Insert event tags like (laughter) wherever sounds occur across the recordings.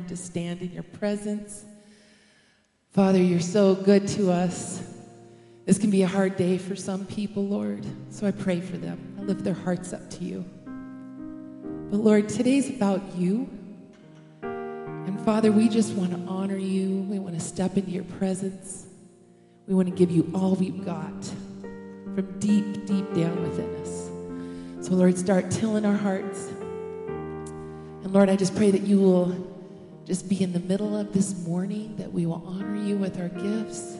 honored to stand in your presence. Father, you're so good to us. This can be a hard day for some people, Lord, so I pray for them. I lift their hearts up to you. But Lord, today's about you. And Father, we just want to honor you. We want to step into your presence. We want to give you all we've got from deep, deep down within us. So, Lord, start tilling our hearts. And Lord, I just pray that you will just be in the middle of this morning, that we will honor you with our gifts,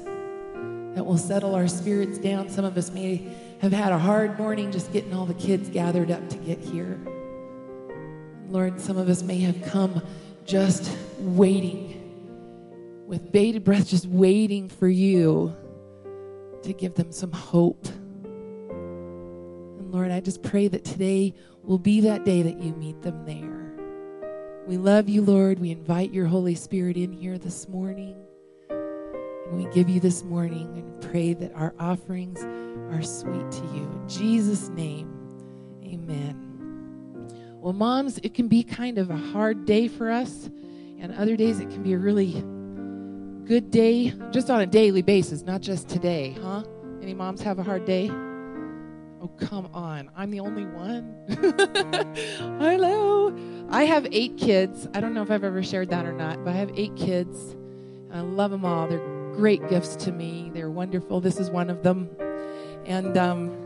that will settle our spirits down. Some of us may have had a hard morning just getting all the kids gathered up to get here. Lord, some of us may have come just waiting with bated breath, just waiting for you to give them some hope. And Lord, I just pray that today will be that day that you meet them there. We love you, Lord. We invite your Holy Spirit in here this morning. And we give you this morning and pray that our offerings are sweet to you. In Jesus' name, amen. Well, moms, it can be kind of a hard day for us, and other days it can be a really good day, just on a daily basis, not just today, huh? Any moms have a hard day? Oh, come on. I'm the only one. (laughs) Hello. I have eight kids. I don't know if I've ever shared that or not, but I have eight kids. I love them all. They're great gifts to me. They're wonderful. This is one of them. And um,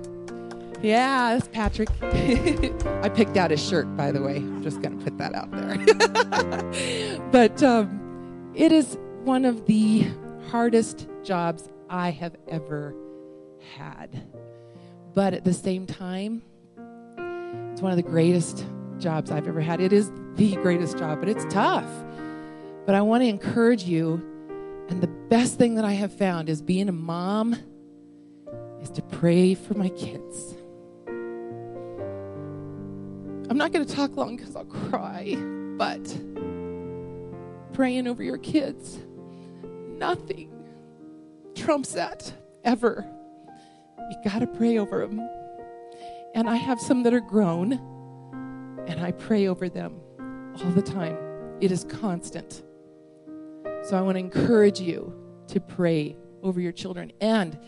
yeah, that's Patrick. (laughs) I picked out his shirt, by the way. I'm just going to put that out there. (laughs) but um, it is one of the hardest jobs I have ever had. But at the same time, it's one of the greatest jobs I've ever had. It is the greatest job, but it's tough. But I want to encourage you, and the best thing that I have found is being a mom is to pray for my kids. I'm not going to talk long because I'll cry, but praying over your kids nothing trumps that ever. You got to pray over them. And I have some that are grown, and I pray over them all the time. It is constant. So I want to encourage you to pray over your children. And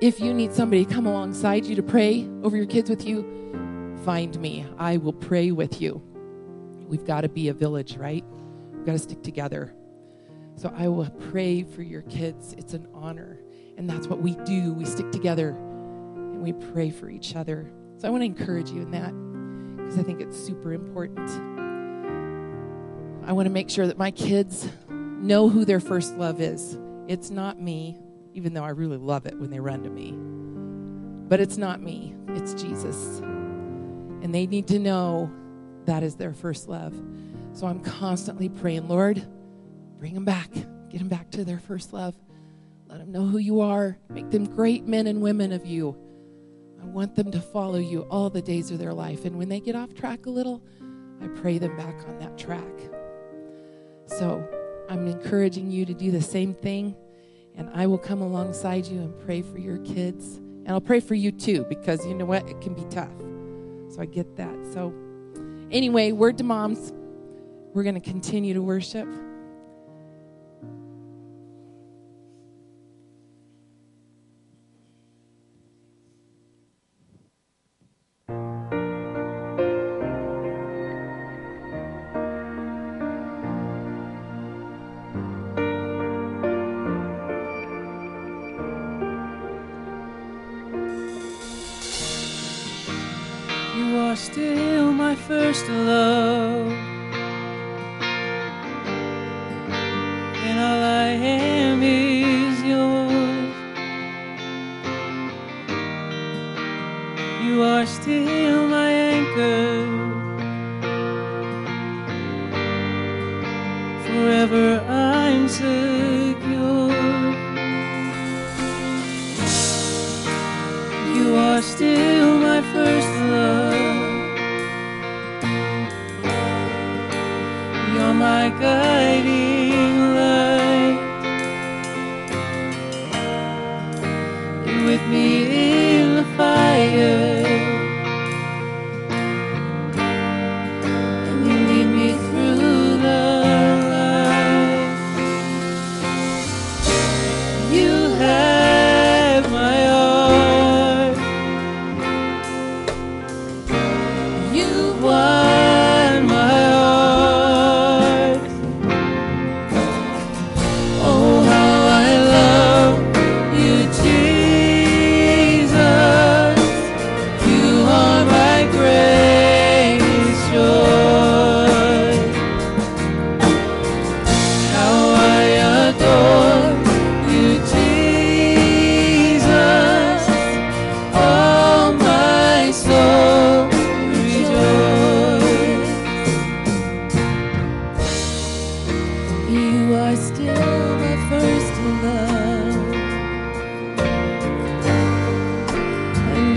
if you need somebody to come alongside you to pray over your kids with you, find me. I will pray with you. We've got to be a village, right? We've got to stick together. So I will pray for your kids. It's an honor. And that's what we do. We stick together and we pray for each other. So I want to encourage you in that because I think it's super important. I want to make sure that my kids know who their first love is. It's not me, even though I really love it when they run to me. But it's not me, it's Jesus. And they need to know that is their first love. So I'm constantly praying, Lord, Bring them back. Get them back to their first love. Let them know who you are. Make them great men and women of you. I want them to follow you all the days of their life. And when they get off track a little, I pray them back on that track. So I'm encouraging you to do the same thing. And I will come alongside you and pray for your kids. And I'll pray for you too, because you know what? It can be tough. So I get that. So, anyway, word to moms. We're going to continue to worship.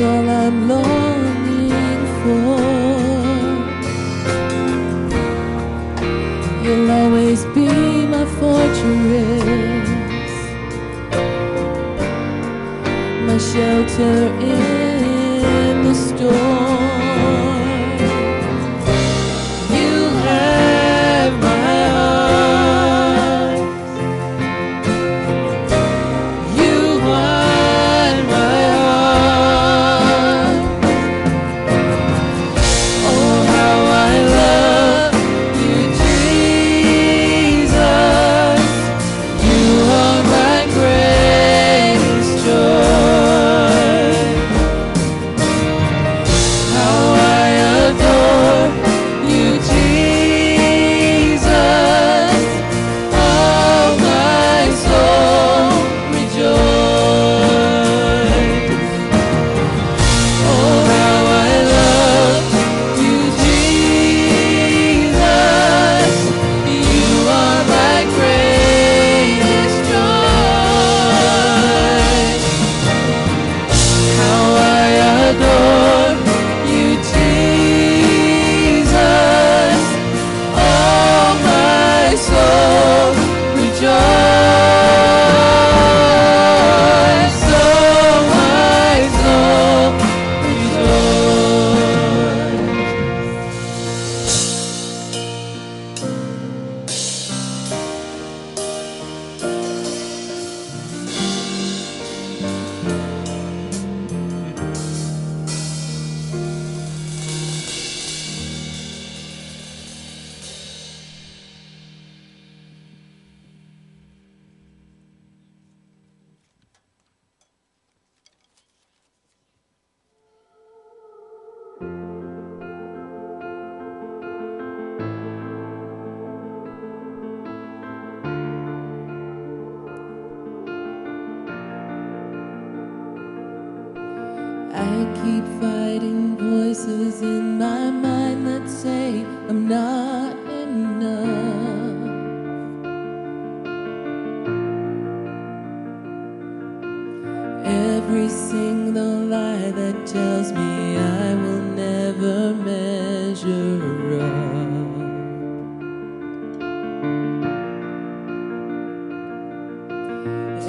all I'm longing for. You'll always be my fortress, my shelter in.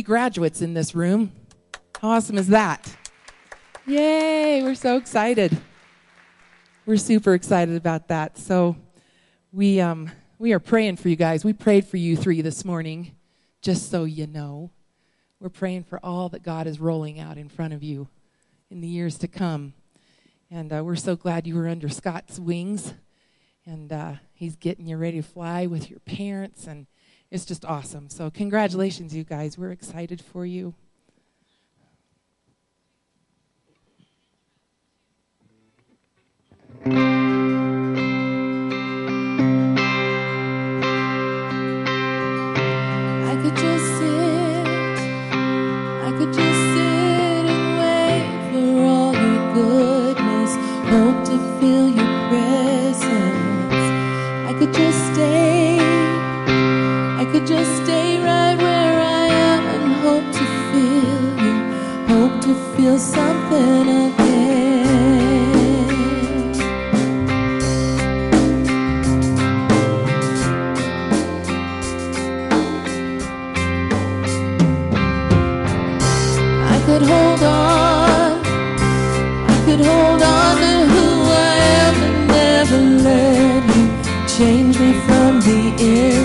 three graduates in this room. How awesome is that? Yay, we're so excited. We're super excited about that. So we, um, we are praying for you guys. We prayed for you three this morning, just so you know. We're praying for all that God is rolling out in front of you in the years to come. And uh, we're so glad you were under Scott's wings. And uh, he's getting you ready to fly with your parents and it's just awesome. So, congratulations, you guys. We're excited for you. feel something again. I could hold on, I could hold on to who I am and never let you change me from the inside.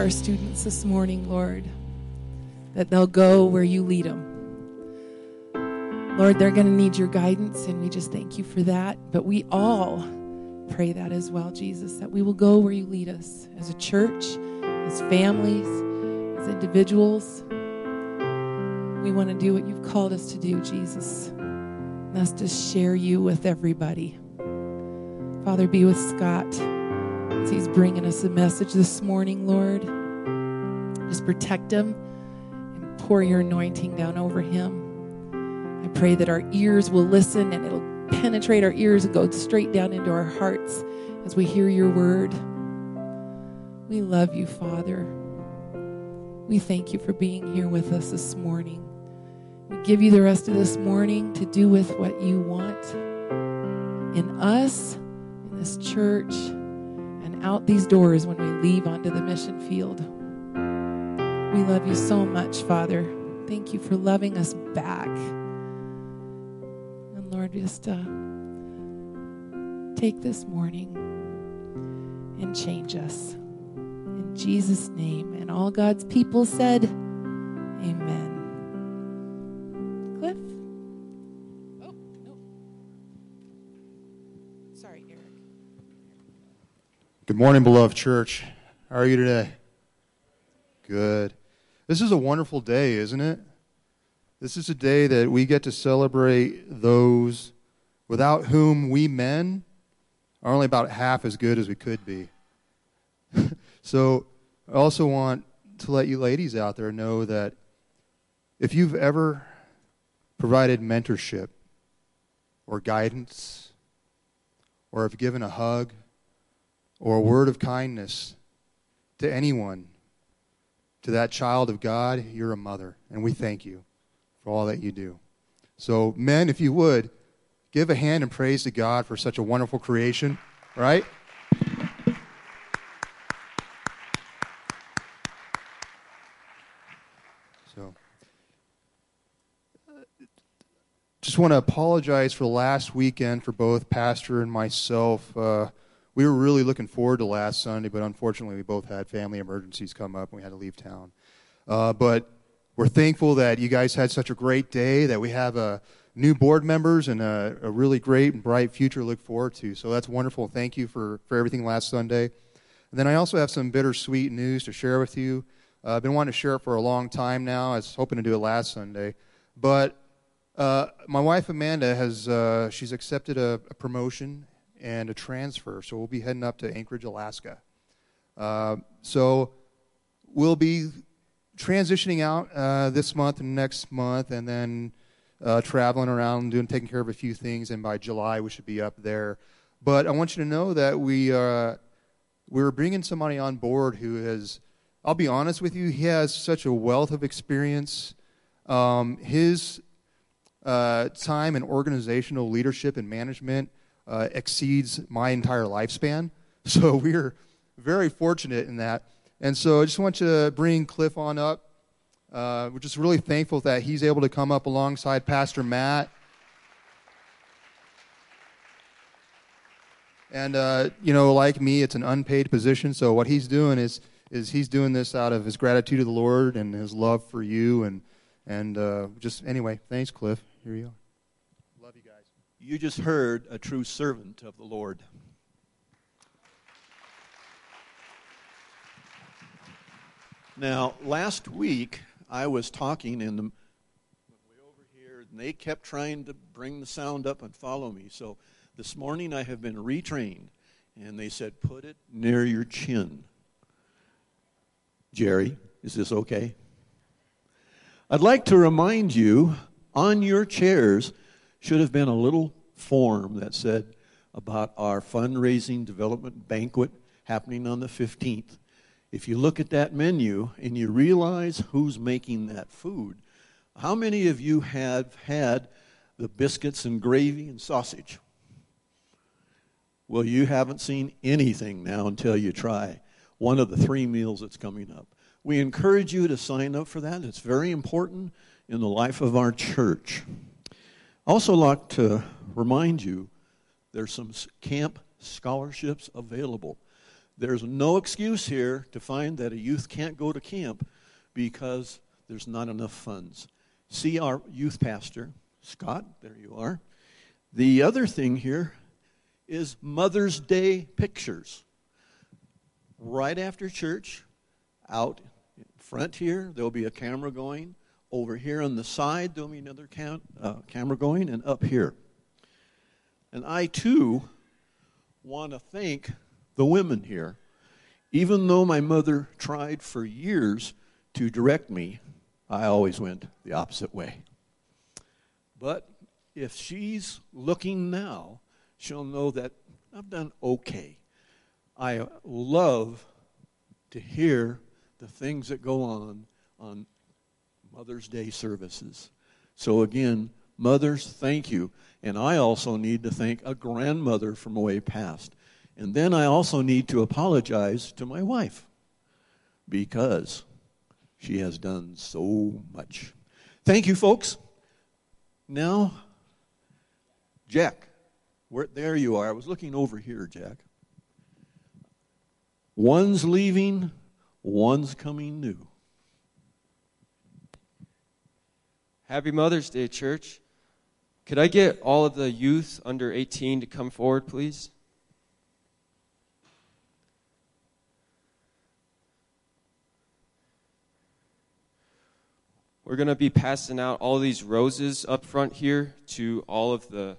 Our students this morning, Lord, that they'll go where you lead them. Lord, they're going to need your guidance, and we just thank you for that. But we all pray that as well, Jesus, that we will go where you lead us as a church, as families, as individuals. We want to do what you've called us to do, Jesus. And that's to share you with everybody. Father, be with Scott as he's bringing us a message this morning, Lord. Just protect him and pour your anointing down over him. I pray that our ears will listen and it'll penetrate our ears and go straight down into our hearts as we hear your word. We love you, Father. We thank you for being here with us this morning. We give you the rest of this morning to do with what you want in us, in this church, out these doors when we leave onto the mission field. We love you so much, Father. Thank you for loving us back. And Lord, just uh, take this morning and change us. In Jesus' name. And all God's people said, Amen. Good morning, beloved church. How are you today? Good. This is a wonderful day, isn't it? This is a day that we get to celebrate those without whom we men are only about half as good as we could be. (laughs) so I also want to let you ladies out there know that if you've ever provided mentorship or guidance or have given a hug or a word of kindness to anyone, to that child of God, you're a mother. And we thank you for all that you do. So, men, if you would, give a hand and praise to God for such a wonderful creation, right? So, just want to apologize for last weekend for both Pastor and myself. Uh, we were really looking forward to last Sunday, but unfortunately, we both had family emergencies come up and we had to leave town. Uh, but we're thankful that you guys had such a great day, that we have uh, new board members and a, a really great and bright future to look forward to. So that's wonderful. Thank you for, for everything last Sunday. And then I also have some bittersweet news to share with you. Uh, I've been wanting to share it for a long time now. I was hoping to do it last Sunday. But uh, my wife Amanda has uh, she's accepted a, a, promotion and a transfer, so we'll be heading up to Anchorage, Alaska. Uh, so we'll be transitioning out uh, this month and next month, and then uh, traveling around, doing taking care of a few things, and by July we should be up there. But I want you to know that we uh, we're bringing somebody on board who has. I'll be honest with you, he has such a wealth of experience. Um, his uh, time and organizational leadership and management uh, exceeds my entire lifespan. (laughs) So we're very fortunate in that. And so I just want to bring Cliff on up. Uh, we're just really thankful that he's able to come up alongside Pastor Matt. And uh, you know, like me, it's an unpaid position. So what he's doing is is he's doing this out of his gratitude to the Lord and his love for you. And and uh, just anyway, thanks, Cliff. Here you are. You just heard a true servant of the Lord. Now, last week I was talking in the way over here, and they kept trying to bring the sound up and follow me. So this morning I have been retrained, and they said, "Put it near your chin." Jerry, is this okay? I'd like to remind you on your chairs should have been a little form that said about our fundraising development banquet happening on the 15th. If you look at that menu and you realize who's making that food, how many of you have had the biscuits and gravy and sausage? Well, you haven't seen anything now until you try one of the three meals that's coming up. We encourage you to sign up for that. It's very important in the life of our church. Also like to remind you there's some camp scholarships available. There's no excuse here to find that a youth can't go to camp because there's not enough funds. See our youth pastor, Scott, there you are. The other thing here is Mother's Day pictures. Right after church, out in front here, there'll be a camera going. Over here on the side, there'll be another cam- uh, camera going, and up here. And I too want to thank the women here. Even though my mother tried for years to direct me, I always went the opposite way. But if she's looking now, she'll know that I've done okay. I love to hear the things that go on on Mother's Day services. So, again, mothers, thank you. And I also need to thank a grandmother from way past. And then I also need to apologize to my wife because she has done so much. Thank you, folks. Now, Jack, where, there you are. I was looking over here, Jack. One's leaving, one's coming new. Happy Mother's Day, church. Could I get all of the youth under 18 to come forward, please? We're going to be passing out all these roses up front here to all of the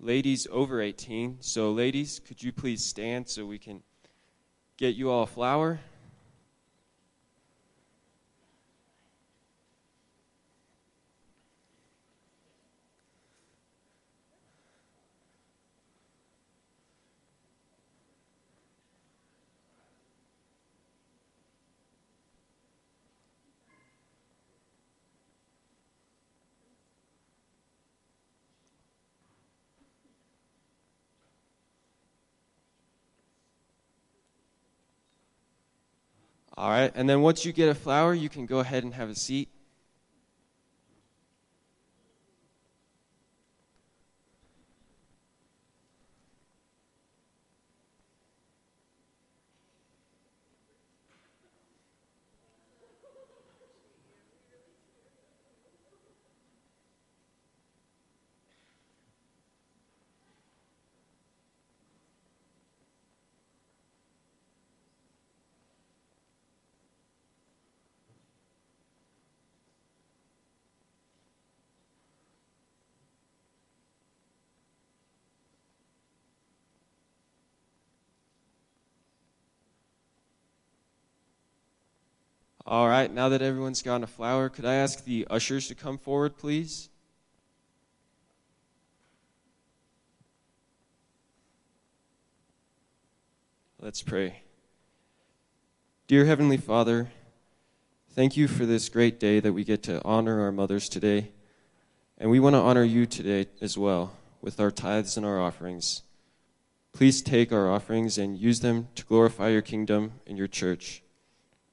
ladies over 18. So, ladies, could you please stand so we can get you all a flower? All right, and then once you get a flower, you can go ahead and have a seat. All right, now that everyone's gotten a flower, could I ask the ushers to come forward, please? Let's pray. Dear Heavenly Father, thank you for this great day that we get to honor our mothers today. And we want to honor you today as well with our tithes and our offerings. Please take our offerings and use them to glorify your kingdom and your church.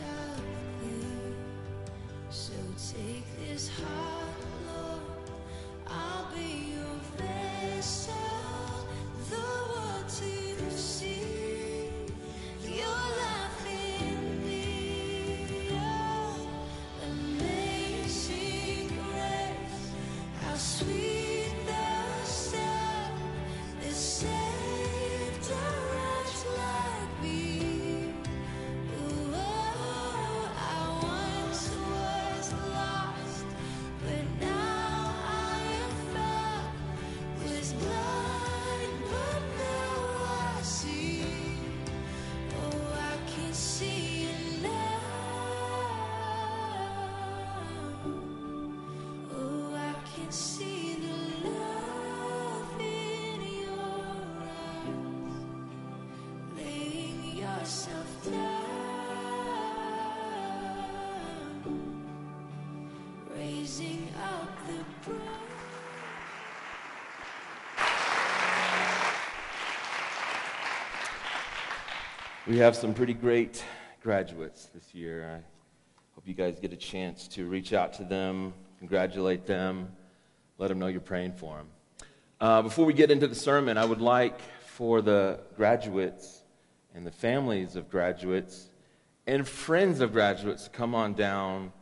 Out. So take this heart, We have some pretty great graduates this year. I hope you guys get a chance to reach out to them, congratulate them, let them know you're praying for them. Uh, before we get into the sermon, I would like for the graduates and the families of graduates and friends of graduates to come on down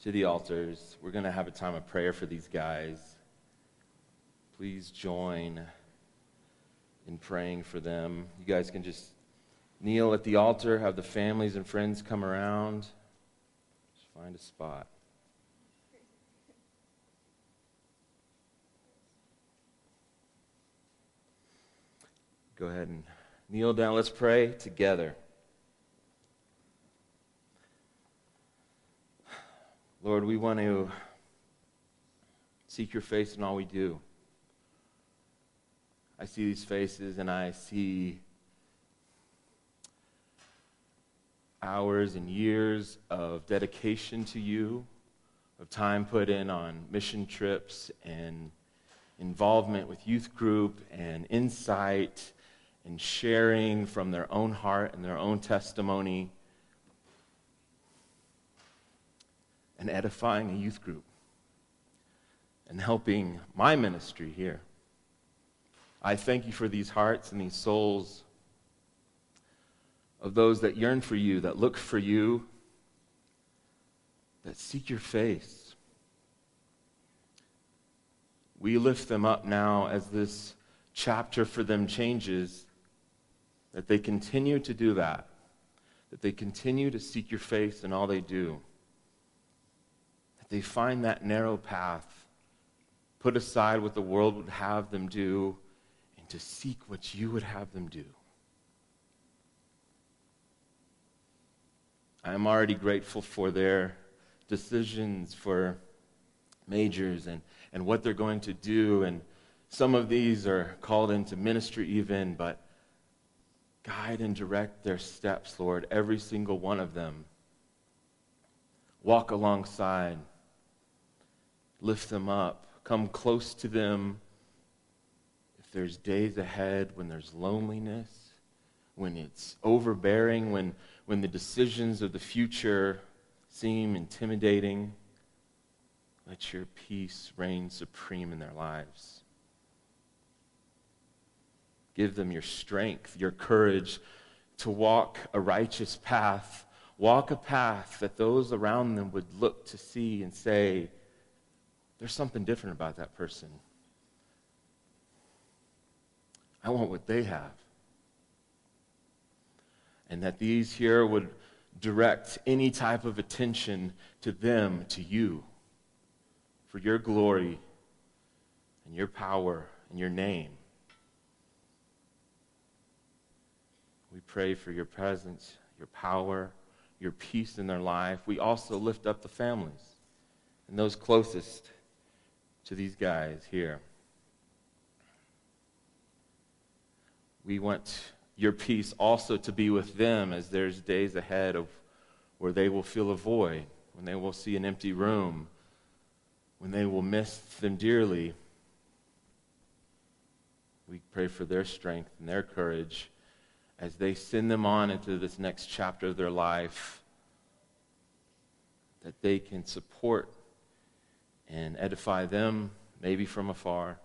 to the altars. We're going to have a time of prayer for these guys. Please join in praying for them. You guys can just kneel at the altar, have the families and friends come around. Just find a spot. Go ahead and kneel down. Let's pray together. Lord, we want to seek your face in all we do. I see these faces and I see hours and years of dedication to you, of time put in on mission trips and involvement with youth group and insight and sharing from their own heart and their own testimony and edifying a youth group and helping my ministry here. I thank you for these hearts and these souls of those that yearn for you, that look for you, that seek your face. We lift them up now as this chapter for them changes, that they continue to do that, that they continue to seek your face in all they do, that they find that narrow path, put aside what the world would have them do, and to seek what you would have them do. I am already grateful for their decisions for majors and, and what they're going to do. And some of these are called into ministry, even, but guide and direct their steps, Lord, every single one of them. Walk alongside, lift them up, come close to them. If there's days ahead when there's loneliness, when it's overbearing, when when the decisions of the future seem intimidating, let your peace reign supreme in their lives. Give them your strength, your courage to walk a righteous path. Walk a path that those around them would look to see and say, there's something different about that person. I want what they have and that these here would direct any type of attention to them, to you, for your glory and your power and your name. We pray for your presence, your power, your peace in their life. We also lift up the families and those closest to these guys here. We want your peace also to be with them as there's days ahead of where they will feel a void, when they will see an empty room, when they will miss them dearly. We pray for their strength and their courage as they send them on into this next chapter of their life that they can support and edify them, maybe from afar.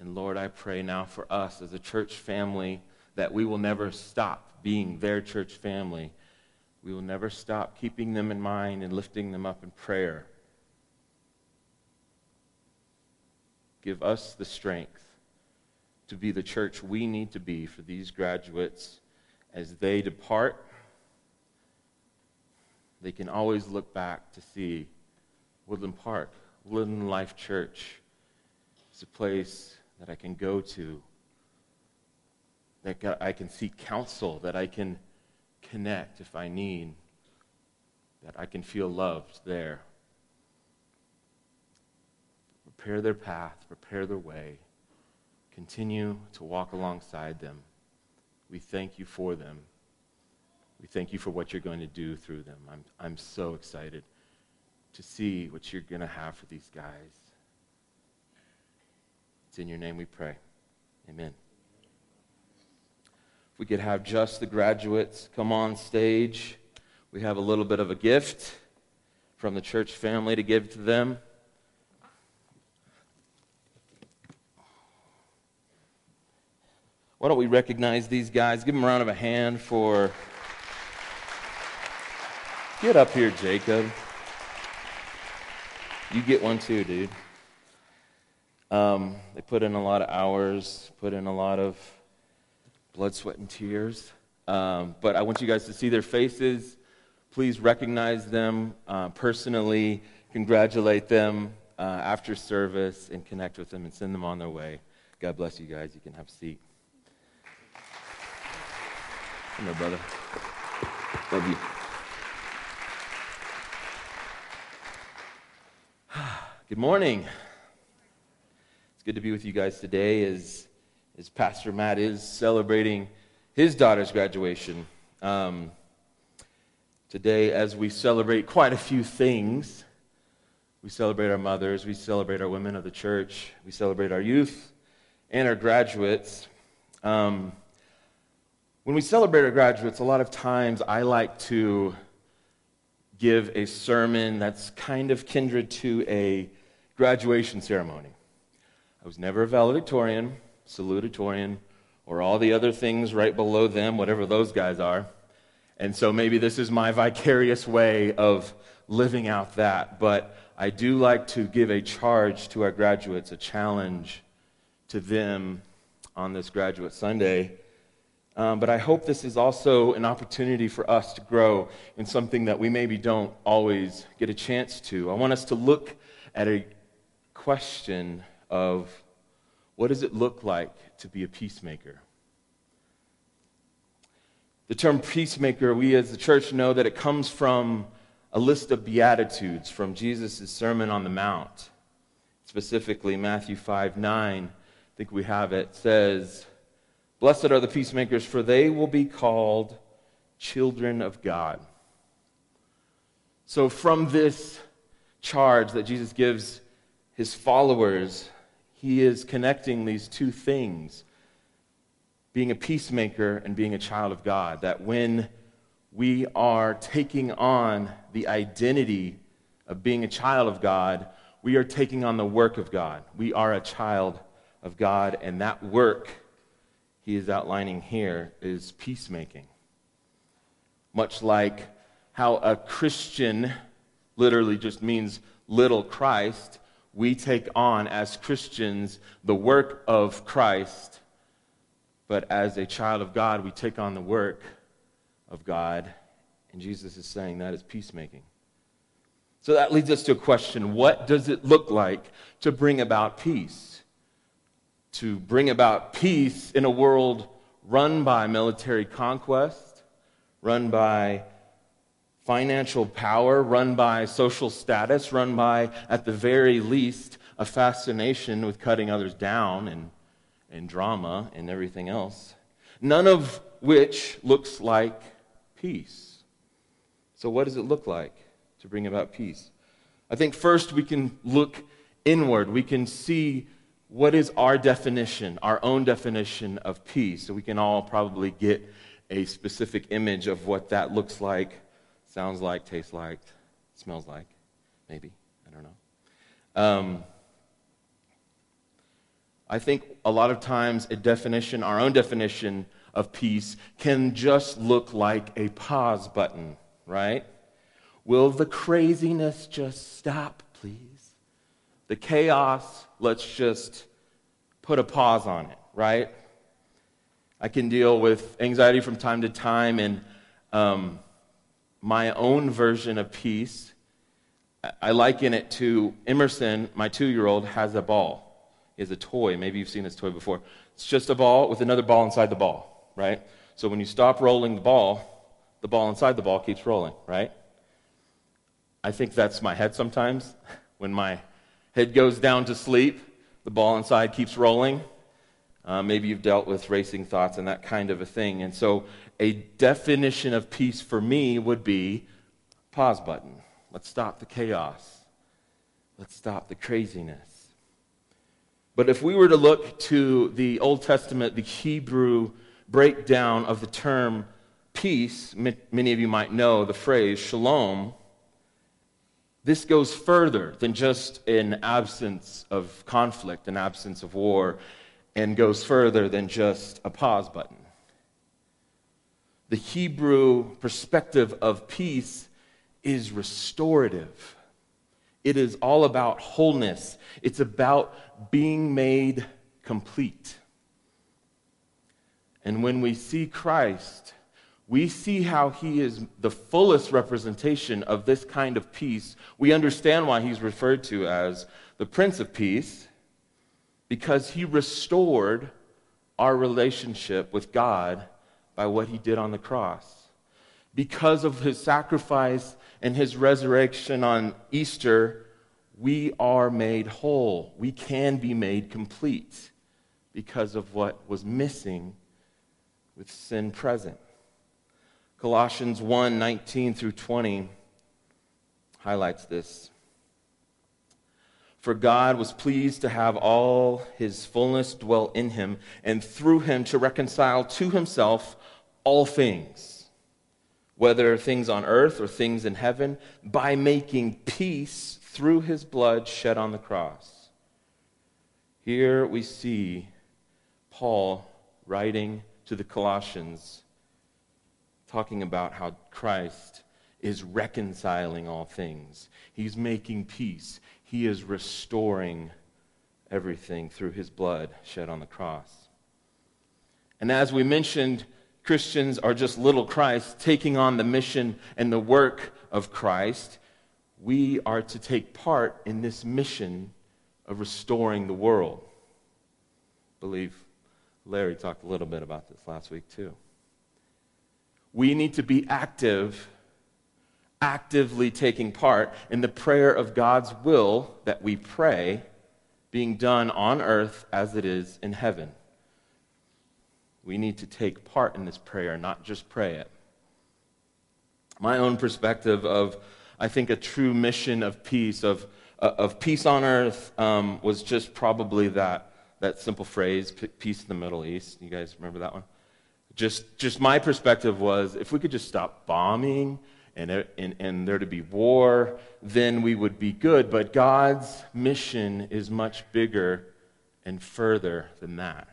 And Lord, I pray now for us as a church family that we will never stop being their church family. We will never stop keeping them in mind and lifting them up in prayer. Give us the strength to be the church we need to be for these graduates as they depart. They can always look back to see Woodland Park, Woodland Life Church. It's a place that I can go to, that I can seek counsel, that I can connect if I need, that I can feel loved there. Prepare their path, prepare their way. Continue to walk alongside them. We thank you for them. We thank you for what you're going to do through them. I'm, I'm so excited to see what you're going to have for these guys. It's in your name we pray. Amen. If we could have just the graduates come on stage, we have a little bit of a gift from the church family to give to them. Why don't we recognize these guys? Give them a round of a hand for. Get up here, Jacob. You get one too, dude. Um, they put in a lot of hours, put in a lot of blood, sweat, and tears. Um, but I want you guys to see their faces. Please recognize them uh, personally, congratulate them uh, after service, and connect with them and send them on their way. God bless you guys. You can have a seat. Come here, brother. Love you. (sighs) Good morning. Good to be with you guys today as, as Pastor Matt is celebrating his daughter's graduation. Um, today, as we celebrate quite a few things, we celebrate our mothers, we celebrate our women of the church, we celebrate our youth and our graduates. Um, when we celebrate our graduates, a lot of times I like to give a sermon that's kind of kindred to a graduation ceremony. I was never a valedictorian, salutatorian, or all the other things right below them, whatever those guys are. And so maybe this is my vicarious way of living out that. But I do like to give a charge to our graduates, a challenge to them on this Graduate Sunday. Um, but I hope this is also an opportunity for us to grow in something that we maybe don't always get a chance to. I want us to look at a question of what does it look like to be a peacemaker? The term peacemaker, we as the church know that it comes from a list of beatitudes from Jesus' Sermon on the Mount. Specifically, Matthew 5 9, I think we have it, says, Blessed are the peacemakers, for they will be called children of God. So, from this charge that Jesus gives his followers, he is connecting these two things being a peacemaker and being a child of God. That when we are taking on the identity of being a child of God, we are taking on the work of God. We are a child of God, and that work he is outlining here is peacemaking. Much like how a Christian literally just means little Christ, we take on as Christians the work of Christ, but as a child of God, we take on the work of God. And Jesus is saying that is peacemaking. So that leads us to a question what does it look like to bring about peace? To bring about peace in a world run by military conquest, run by financial power, run by social status, run by, at the very least, a fascination with cutting others down and, and drama and everything else. None of which looks like peace. So, what does it look like to bring about peace? I think first we can look inward. We can see what is our definition, our own definition of peace. So we can all probably get a specific image of what that looks like sounds like, tastes like, smells like, maybe. I don't know. Um, I think a lot of times a definition, our own definition of peace, can just look like a pause button, right? Will the craziness just stop, please? The chaos, let's just put a pause on it, right? I can deal with anxiety from time to time, and um, my own version of peace, I- liken it to Emerson, my two year old, has a ball. Has a toy. Maybe you've seen this toy before. It's just a ball with another ball inside the ball, right? So when you stop rolling the ball, the ball inside the ball keeps rolling, right? I think that's my head sometimes. (laughs) When my head goes down to sleep, the ball inside keeps rolling. Uh, maybe you've dealt with racing thoughts and that kind of a thing. And so, a definition of peace for me would be pause button. Let's stop the chaos. Let's stop the craziness. But if we were to look to the Old Testament, the Hebrew breakdown of the term peace, ma- many of you might know the phrase shalom. This goes further than just an absence of conflict, an absence of war, and goes further than just a pause button. The Hebrew perspective of peace is restorative. It is all about wholeness. It's about being made complete. And when we see Christ, we see how he is the fullest representation of this kind of peace. We understand why he's referred to as the Prince of Peace, because he restored our relationship with God by what he did on the cross. Because of his sacrifice and his resurrection on Easter, we are made whole. We can be made complete because of what was missing with sin present. Colossians 1 19 through 20 highlights this. For God was pleased to have all his fullness dwell in him, and through him to reconcile to himself all things, whether things on earth or things in heaven, by making peace through his blood shed on the cross. Here we see Paul writing to the Colossians, talking about how Christ is reconciling all things. He's making peace. He is restoring everything through his blood shed on the cross. And as we mentioned, Christians are just little Christ taking on the mission and the work of Christ. We are to take part in this mission of restoring the world. I believe Larry talked a little bit about this last week, too. We need to be active, actively taking part in the prayer of God's will that we pray being done on earth as it is in heaven. We need to take part in this prayer, not just pray it. My own perspective of, I think, a true mission of peace, of, uh, of peace on earth, um, was just probably that, that simple phrase, peace in the Middle East. You guys remember that one? Just, just my perspective was if we could just stop bombing and, it- and, and there to be war, then we would be good. But God's mission is much bigger and further than that.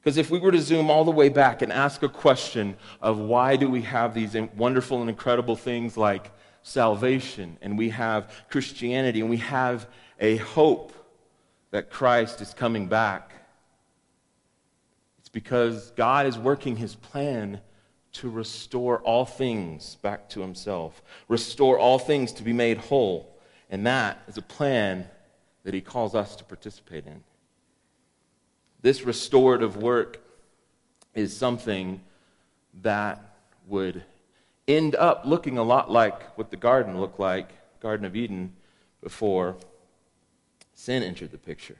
Because if we were to zoom all the way back and ask a question of why do we have these wonderful and incredible things like salvation, and we have Christianity, and we have a hope that Christ is coming back, it's because God is working his plan to restore all things back to himself, restore all things to be made whole. And that is a plan that he calls us to participate in. This restorative work is something that would end up looking a lot like what the garden looked like, Garden of Eden, before sin entered the picture.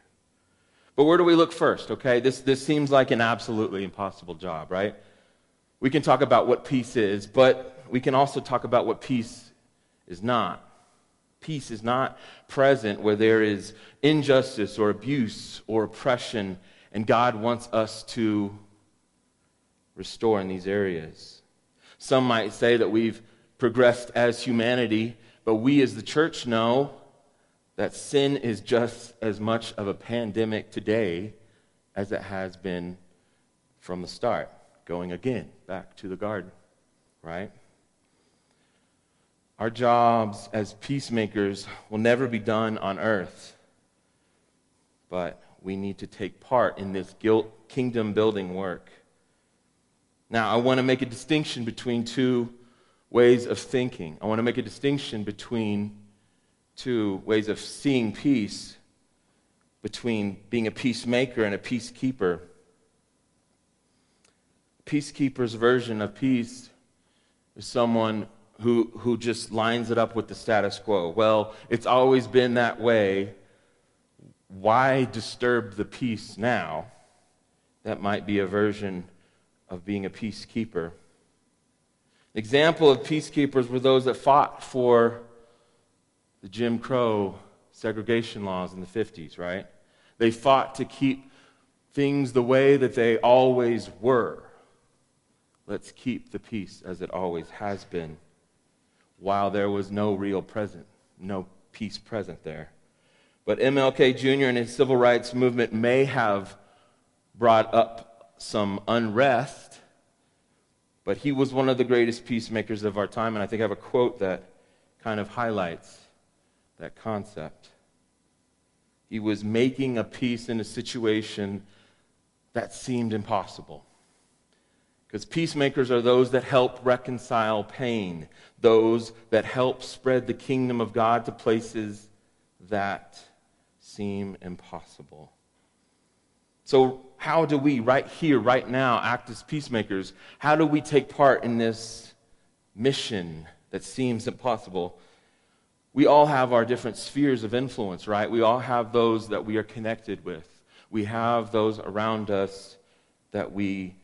But where do we look first, okay? This, this seems like an absolutely impossible job, right? We can talk about what peace is, but we can also talk about what peace is not. Peace is not present where there is injustice or abuse or oppression, and God wants us to restore in these areas. Some might say that we've progressed as humanity, but we as the church know that sin is just as much of a pandemic today as it has been from the start, going again back to the garden, right? Our jobs as peacemakers will never be done on earth, but we need to take part in this guilt, kingdom building work. Now, I want to make a distinction between two ways of thinking. I want to make a distinction between two ways of seeing peace, between being a peacemaker and a peacekeeper. Peacekeeper's version of peace is someone who, who just lines it up with the status quo. Well, it's always been that way. Why disturb the peace now? That might be a version of being a peacekeeper. Example of peacekeepers were those that fought for the Jim Crow segregation laws in the 50s, right? They fought to keep things the way that they always were. Let's keep the peace as it always has been, while there was no real present, no peace present there. But MLK Jr. and his civil rights movement may have brought up some unrest, but he was one of the greatest peacemakers of our time, and I think I have a quote that kind of highlights that concept. He was making a peace in a situation that seemed impossible. Because peacemakers are those that help reconcile pain, those that help spread the kingdom of God to places that seem impossible. So, how do we, right here, right now, act as peacemakers? How do we take part in this mission that seems impossible? We all have our different spheres of influence, right? We all have those that we are connected with. We have those around us that we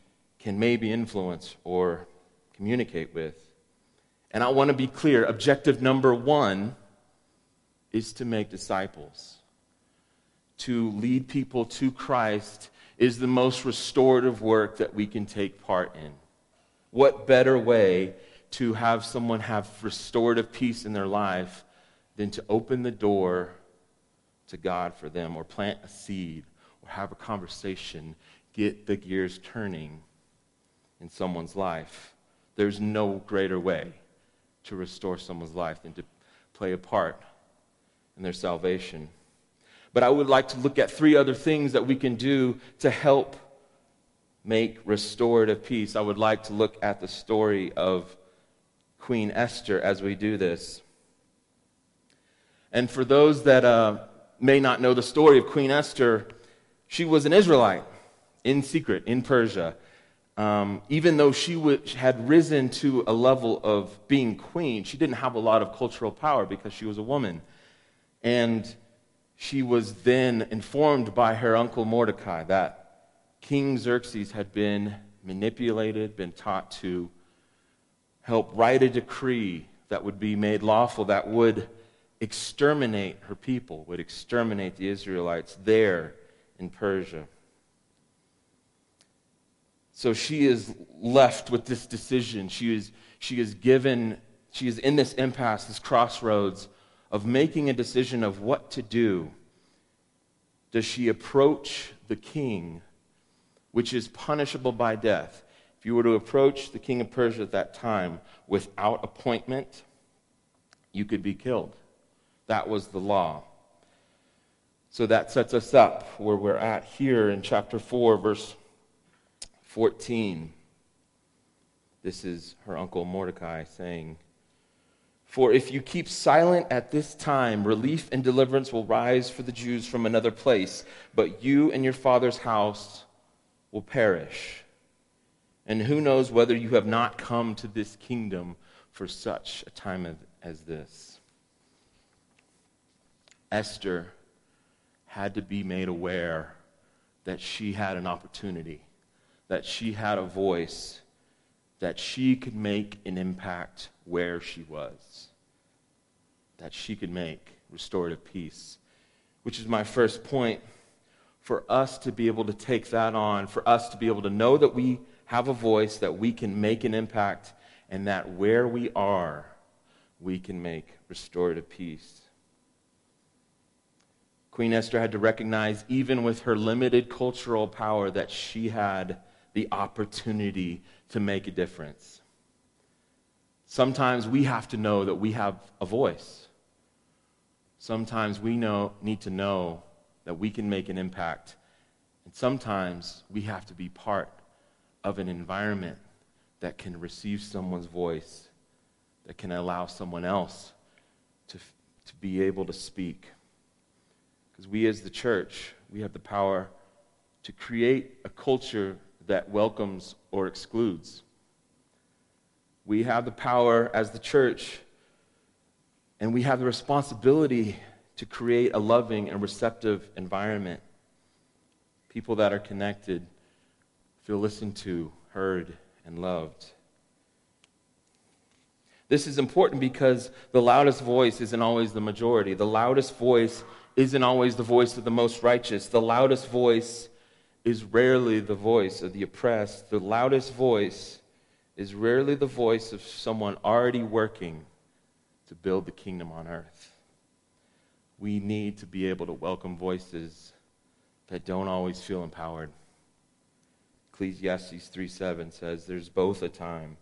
can maybe influence or communicate with. And I want to be clear objective number one is to make disciples. To lead people to Christ is the most restorative work that we can take part in. What better way to have someone have restorative peace in their life than to open the door to God for them or plant a seed or have a conversation, get the gears turning in someone's life. There's no greater way to restore someone's life than to play a part in their salvation. But I would like to look at three other things that we can do to help make restorative peace. I would like to look at the story of Queen Esther as we do this. And for those that uh, may not know the story of Queen Esther, she was an Israelite in secret in Persia. Um, even though she w- had risen to a level of being queen, she didn't have a lot of cultural power because she was a woman. And she was then informed by her uncle Mordecai that King Xerxes had been manipulated, been taught to help write a decree that would be made lawful, that would exterminate her people, would exterminate the Israelites there in Persia. So she is left with this decision. She is, she is given, she is in this impasse, this crossroads of making a decision of what to do. Does she approach the king, which is punishable by death? If you were to approach the king of Persia at that time without appointment, you could be killed. That was the law. So that sets us up where we're at here in chapter 4, verse 14. This is her uncle Mordecai saying, For if you keep silent at this time, relief and deliverance will rise for the Jews from another place, but you and your father's house will perish. And who knows whether you have not come to this kingdom for such a time as this? Esther had to be made aware that she had an opportunity, that she had a voice, that she could make an impact where she was, that she could make restorative peace. Which is my first point for us to be able to take that on, for us to be able to know that we have a voice, that we can make an impact, and that where we are, we can make restorative peace. Queen Esther had to recognize, even with her limited cultural power, that she had the opportunity to make a difference. Sometimes we have to know that we have a voice. Sometimes we know, need to know that we can make an impact. And sometimes we have to be part of an environment that can receive someone's voice, that can allow someone else to, to be able to speak. Because we, as the church, we have the power to create a culture that welcomes or excludes. We have the power as the church, and we have the responsibility to create a loving and receptive environment. People that are connected feel listened to, heard, and loved. This is important because the loudest voice isn't always the majority. The loudest voice isn't always the voice of the most righteous. The loudest voice is rarely the voice of the oppressed. The loudest voice is rarely the voice of someone already working to build the kingdom on earth. We need to be able to welcome voices that don't always feel empowered. Ecclesiastes 3 7 says, There's both a time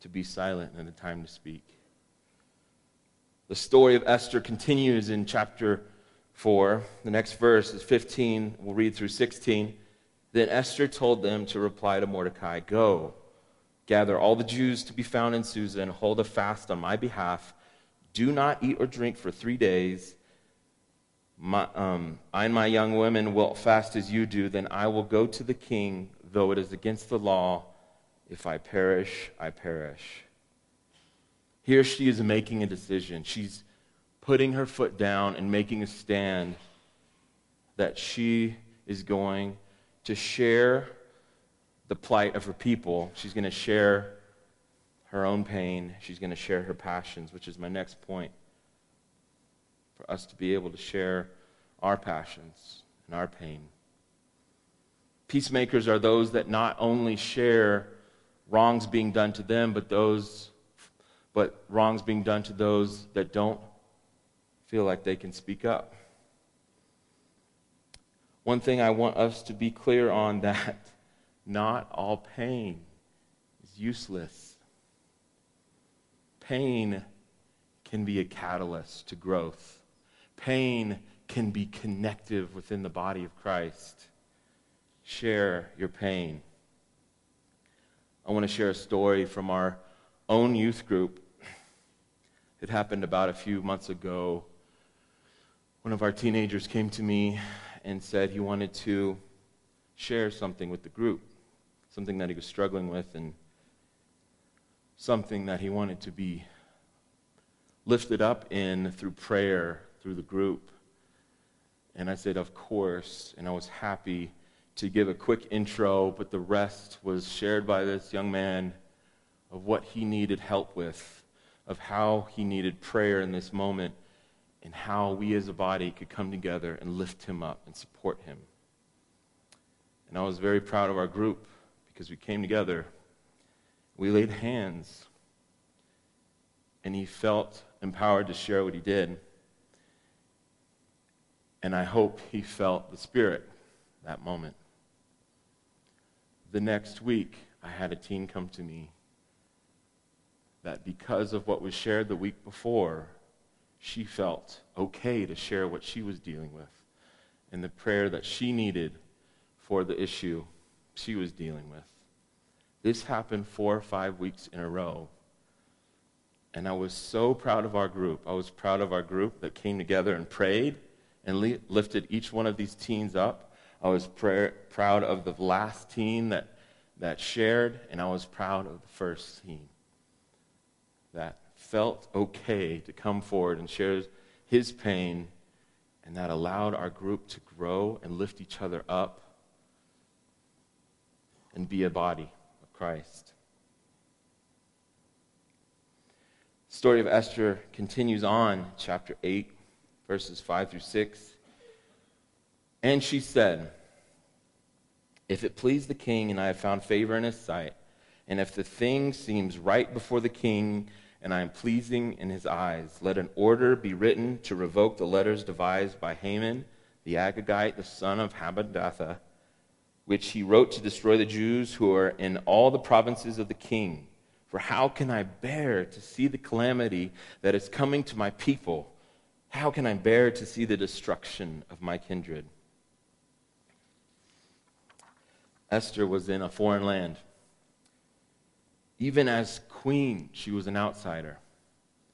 to be silent and a time to speak. The story of Esther continues in chapter 4. The next verse is 15. We'll read through 16. Then Esther told them to reply to Mordecai Go, gather all the Jews to be found in Susa, and hold a fast on my behalf. Do not eat or drink for three days. My, um, I and my young women will fast as you do. Then I will go to the king, though it is against the law. If I perish, I perish. Here she is making a decision. She's putting her foot down and making a stand that she is going to share the plight of her people. She's going to share her own pain. She's going to share her passions, which is my next point. For us to be able to share our passions and our pain. Peacemakers are those that not only share wrongs being done to them, but those but wrongs being done to those that don't feel like they can speak up. One thing I want us to be clear on (laughs) that not all pain is useless. Pain can be a catalyst to growth. Pain can be connective within the body of Christ. Share your pain. I want to share a story from our own youth group. It happened about a few months ago. One of our teenagers came to me and said he wanted to share something with the group, something that he was struggling with, and something that he wanted to be lifted up in through prayer, through the group. And I said, Of course. And I was happy to give a quick intro, but the rest was shared by this young man of what he needed help with, of how he needed prayer in this moment, and how we as a body could come together and lift him up and support him. And I was very proud of our group because we came together, we laid hands, and he felt empowered to share what he did. And I hope he felt the Spirit that moment. The next week, I had a teen come to me that because of what was shared the week before, she felt okay to share what she was dealing with and the prayer that she needed for the issue she was dealing with. This happened four or five weeks in a row. And I was so proud of our group. I was proud of our group that came together and prayed and li- lifted each one of these teens up. I was pr- proud of the last teen that, that shared, and I was proud of the first teen that felt okay to come forward and share his pain, and that allowed our group to grow and lift each other up and be a body of Christ. The story of Esther continues on, chapter 8, verses 5 through 6. And she said, If it please the king and I have found favor in his sight, And if the thing seems right before the king, and I am pleasing in his eyes, let an order be written to revoke the letters devised by Haman, the Agagite, the son of Hammedatha, which he wrote to destroy the Jews who are in all the provinces of the king. For how can I bear to see the calamity that is coming to my people? How can I bear to see the destruction of my kindred? Esther was in a foreign land. Even as queen, she was an outsider.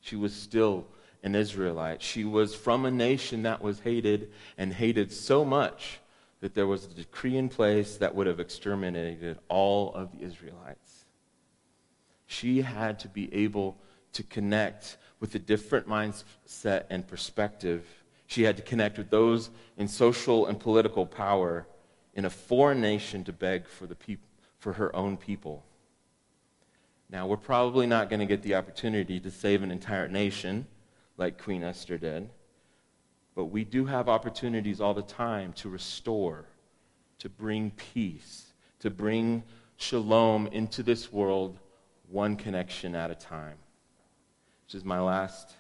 She was still an Israelite. She was from a nation that was hated and hated so much that there was a decree in place that would have exterminated all of the Israelites. She had to be able to connect with a different mindset and perspective. She had to connect with those in social and political power in a foreign nation to beg for, the peop- for her own people. Now, we're probably not going to get the opportunity to save an entire nation like Queen Esther did, but we do have opportunities all the time to restore, to bring peace, to bring shalom into this world one connection at a time. Which is my last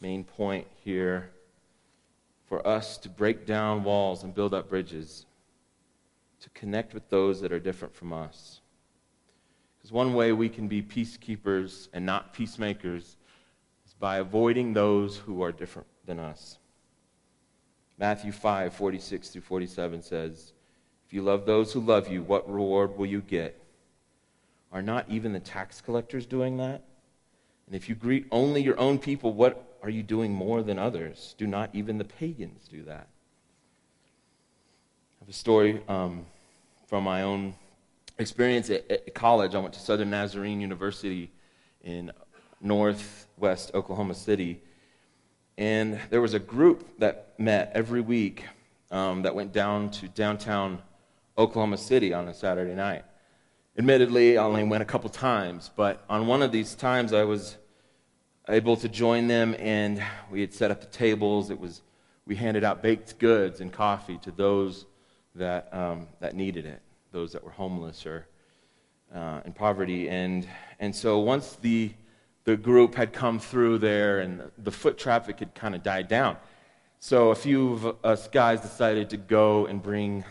main point here for us to break down walls and build up bridges, to connect with those that are different from us. Because one way we can be peacekeepers and not peacemakers is by avoiding those who are different than us. Matthew 5, 46 through 47 says, If you love those who love you, what reward will you get? Are not even the tax collectors doing that? And if you greet only your own people, what are you doing more than others? Do not even the pagans do that? I have a story um, from my own experience at, at college. I went to Southern Nazarene University in northwest Oklahoma City. And there was a group that met every week um, that went down to downtown Oklahoma City on a Saturday night. Admittedly, I only went a couple times, but on one of these times I was able to join them, and we had set up the tables. It was we handed out baked goods and coffee to those that um, that needed it, those that were homeless or uh, in poverty, and and so once the the group had come through there and the foot traffic had kind of died down. So a few of us guys decided to go and bring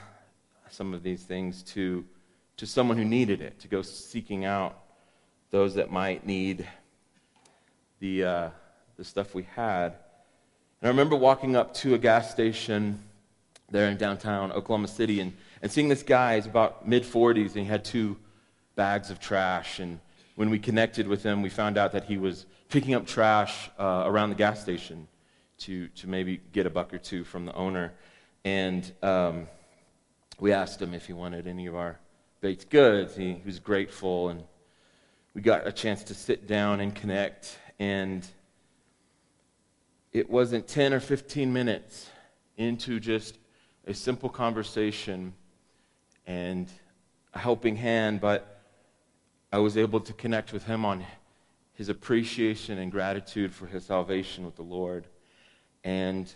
some of these things to, to someone who needed it, to go seeking out those that might need the, uh, the stuff we had. And I remember walking up to a gas station there in downtown Oklahoma City and, and seeing this guy, he's about mid 40s, and he had two bags of trash. And when we connected with him, we found out that he was picking up trash uh, around the gas station to, to maybe get a buck or two from the owner. And um, we asked him if he wanted any of our baked goods. He, he was grateful, and we got a chance to sit down and connect. And it wasn't 10 or 15 minutes into just a simple conversation and a helping hand, but I was able to connect with him on his appreciation and gratitude for his salvation with the Lord. And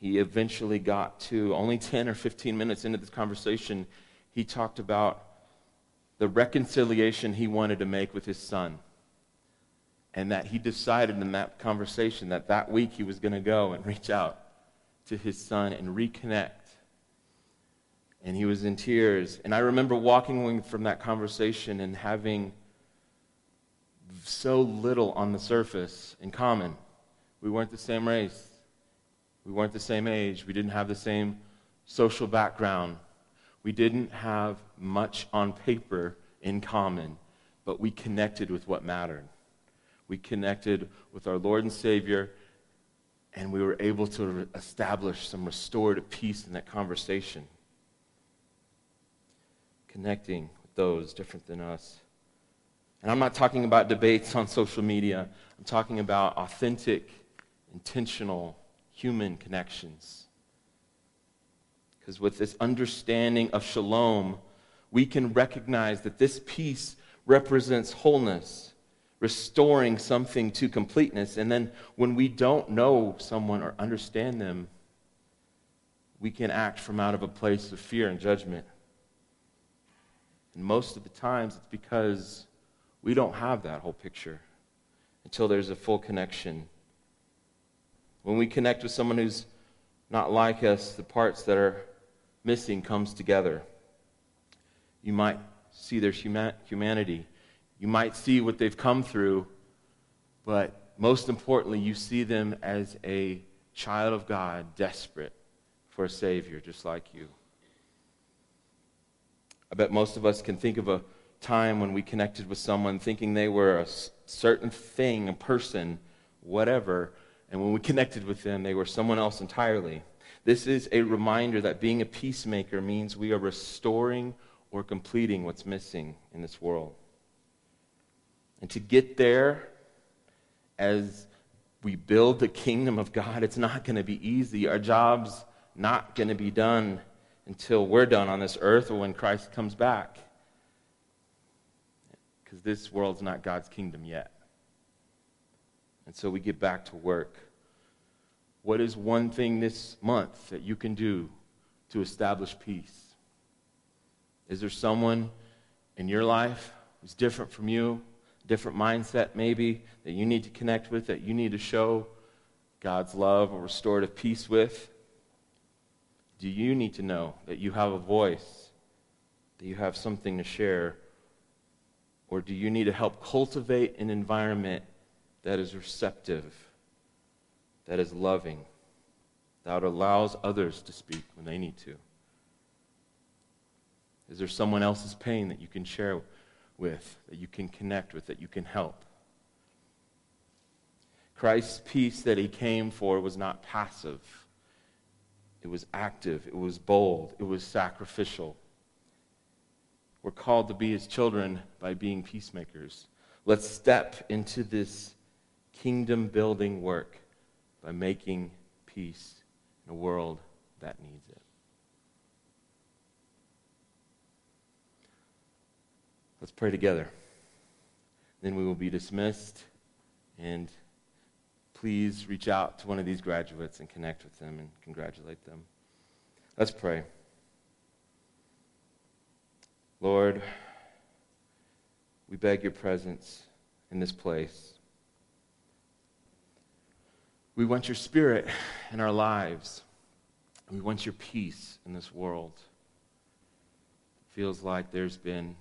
he eventually got to only 10 or 15 minutes into this conversation, he talked about the reconciliation he wanted to make with his son. And that he decided in that conversation that that week he was going to go and reach out to his son and reconnect. And he was in tears. And I remember walking away from that conversation and having so little on the surface in common. We weren't the same race. We weren't the same age. We didn't have the same social background. We didn't have much on paper in common, but we connected with what mattered. We connected with our Lord and Savior, and we were able to establish some restorative peace in that conversation. Connecting with those different than us. And I'm not talking about debates on social media, I'm talking about authentic, intentional, human connections. Because with this understanding of shalom, we can recognize that this peace represents wholeness, restoring something to completeness. And then when we don't know someone or understand them, we can act from out of a place of fear and judgment. And most of the times it's because we don't have that whole picture until there's a full connection. When we connect with someone who's not like us, the parts that are missing comes together. You might see their huma- humanity. You might see what they've come through, but most importantly, you see them as a child of God, desperate for a Savior just like you. I bet most of us can think of a time when we connected with someone thinking they were a certain thing, a person, whatever, and when we connected with them, they were someone else entirely. This is a reminder that being a peacemaker means we are restoring or completing what's missing in this world. And to get there, as we build the kingdom of God, it's not going to be easy. Our job's not going to be done until we're done on this earth or when Christ comes back. Because this world's not God's kingdom yet. And so we get back to work. What is one thing this month that you can do to establish peace? Is there someone in your life who's different from you, different mindset maybe, that you need to connect with, that you need to show God's love or restorative peace with? Do you need to know that you have a voice, that you have something to share? Or do you need to help cultivate an environment that is receptive, that is loving, that allows others to speak when they need to? Is there someone else's pain that you can share with, that you can connect with, that you can help? Christ's peace that he came for was not passive. It was active, it was bold, it was sacrificial. We're called to be his children by being peacemakers. Let's step into this kingdom building work by making peace in a world that needs it. Let's pray together. Then we will be dismissed. And please reach out to one of these graduates and connect with them and congratulate them. Let's pray. Lord, we beg your presence in this place. We want your spirit in our lives. We want your peace in this world. It feels like there's been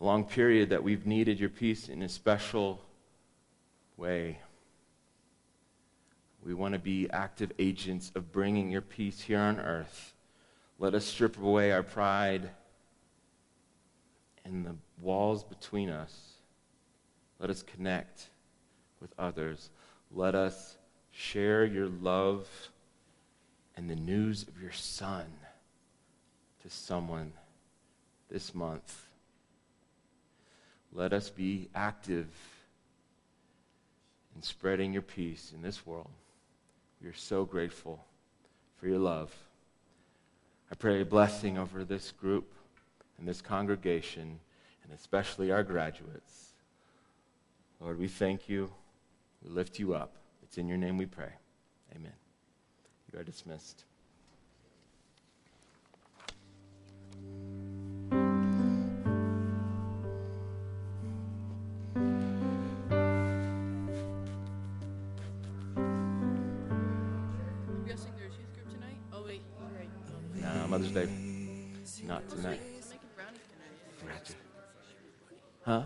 a long period that we've needed your peace in a special way. We want to be active agents of bringing your peace here on earth. Let us strip away our pride and the walls between us. Let us connect with others. Let us share your love and the news of your Son to someone this month. Let us be active in spreading your peace in this world. We are so grateful for your love. I pray a blessing over this group and this congregation, and especially our graduates. Lord, we thank you. We lift you up. It's in your name we pray. Amen. You are dismissed. Nah, Mother's Day. Not tonight. Tonight. Gotcha. Huh?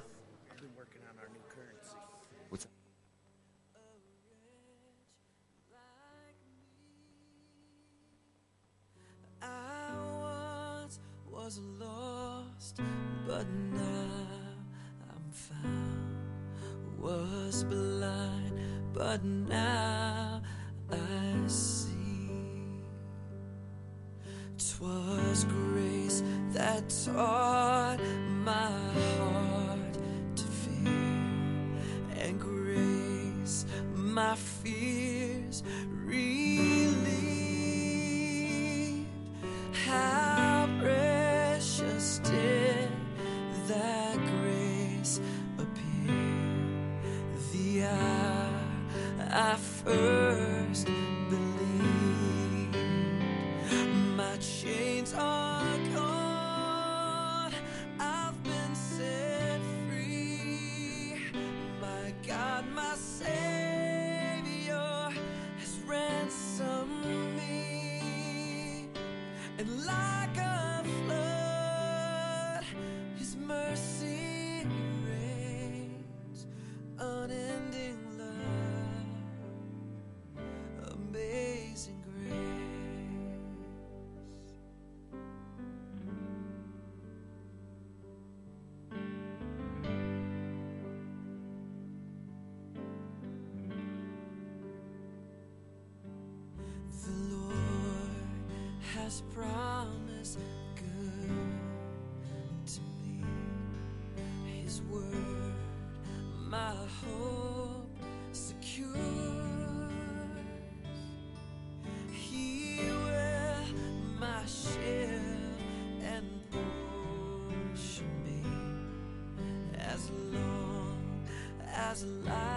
As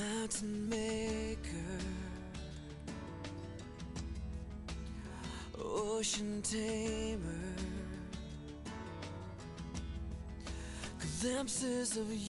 Mountain maker, ocean tamer, glimpses of